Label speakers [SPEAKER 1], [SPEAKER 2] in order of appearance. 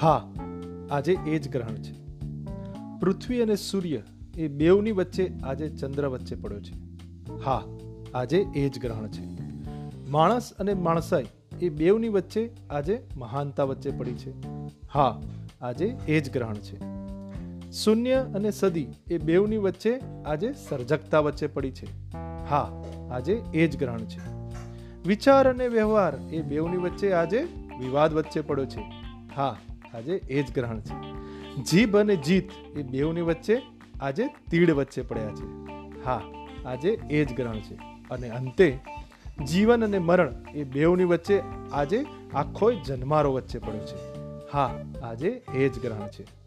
[SPEAKER 1] હા, આજે એ જ ગ્રહણ છે. પૃથ્વી અને સૂર્ય એ બેવની વચ્ચે આજે ચંદ્ર વચ્ચે પડ્યો છે. હા, આજે એ જ ગ્રહણ છે. માણસ અને માણસાઈ એ બેવની વચ્ચે આજે મહાનતા વચ્ચે પડી છે. હા, આજે એ જ ગ્રહણ છે. શૂન્ય અને સદી એ બેવની વચ્ચે આજે સર્જકતા વચ્ચે પડી છે. હા, આજે એ જ ગ્રહણ છે. વિચાર અને વ્યવહાર એ બેવની વચ્ચે આજે વિવાદ વચ્ચે પડ્યો છે. હા આજે એ જ ગ્રહણ છે. જીભ અને જીત એ બેઉની વચ્ચે આજે તીડ વચ્ચે પડ્યા છે. હા, આજે એ જ ગ્રહણ છે. અને અંતે, જીવન અને મરણ એ બેઉની વચ્ચે આજે આખો જન્મારો વચ્ચે પડ્યો છે. હા, આજે એ જ ગ્રહણ છે.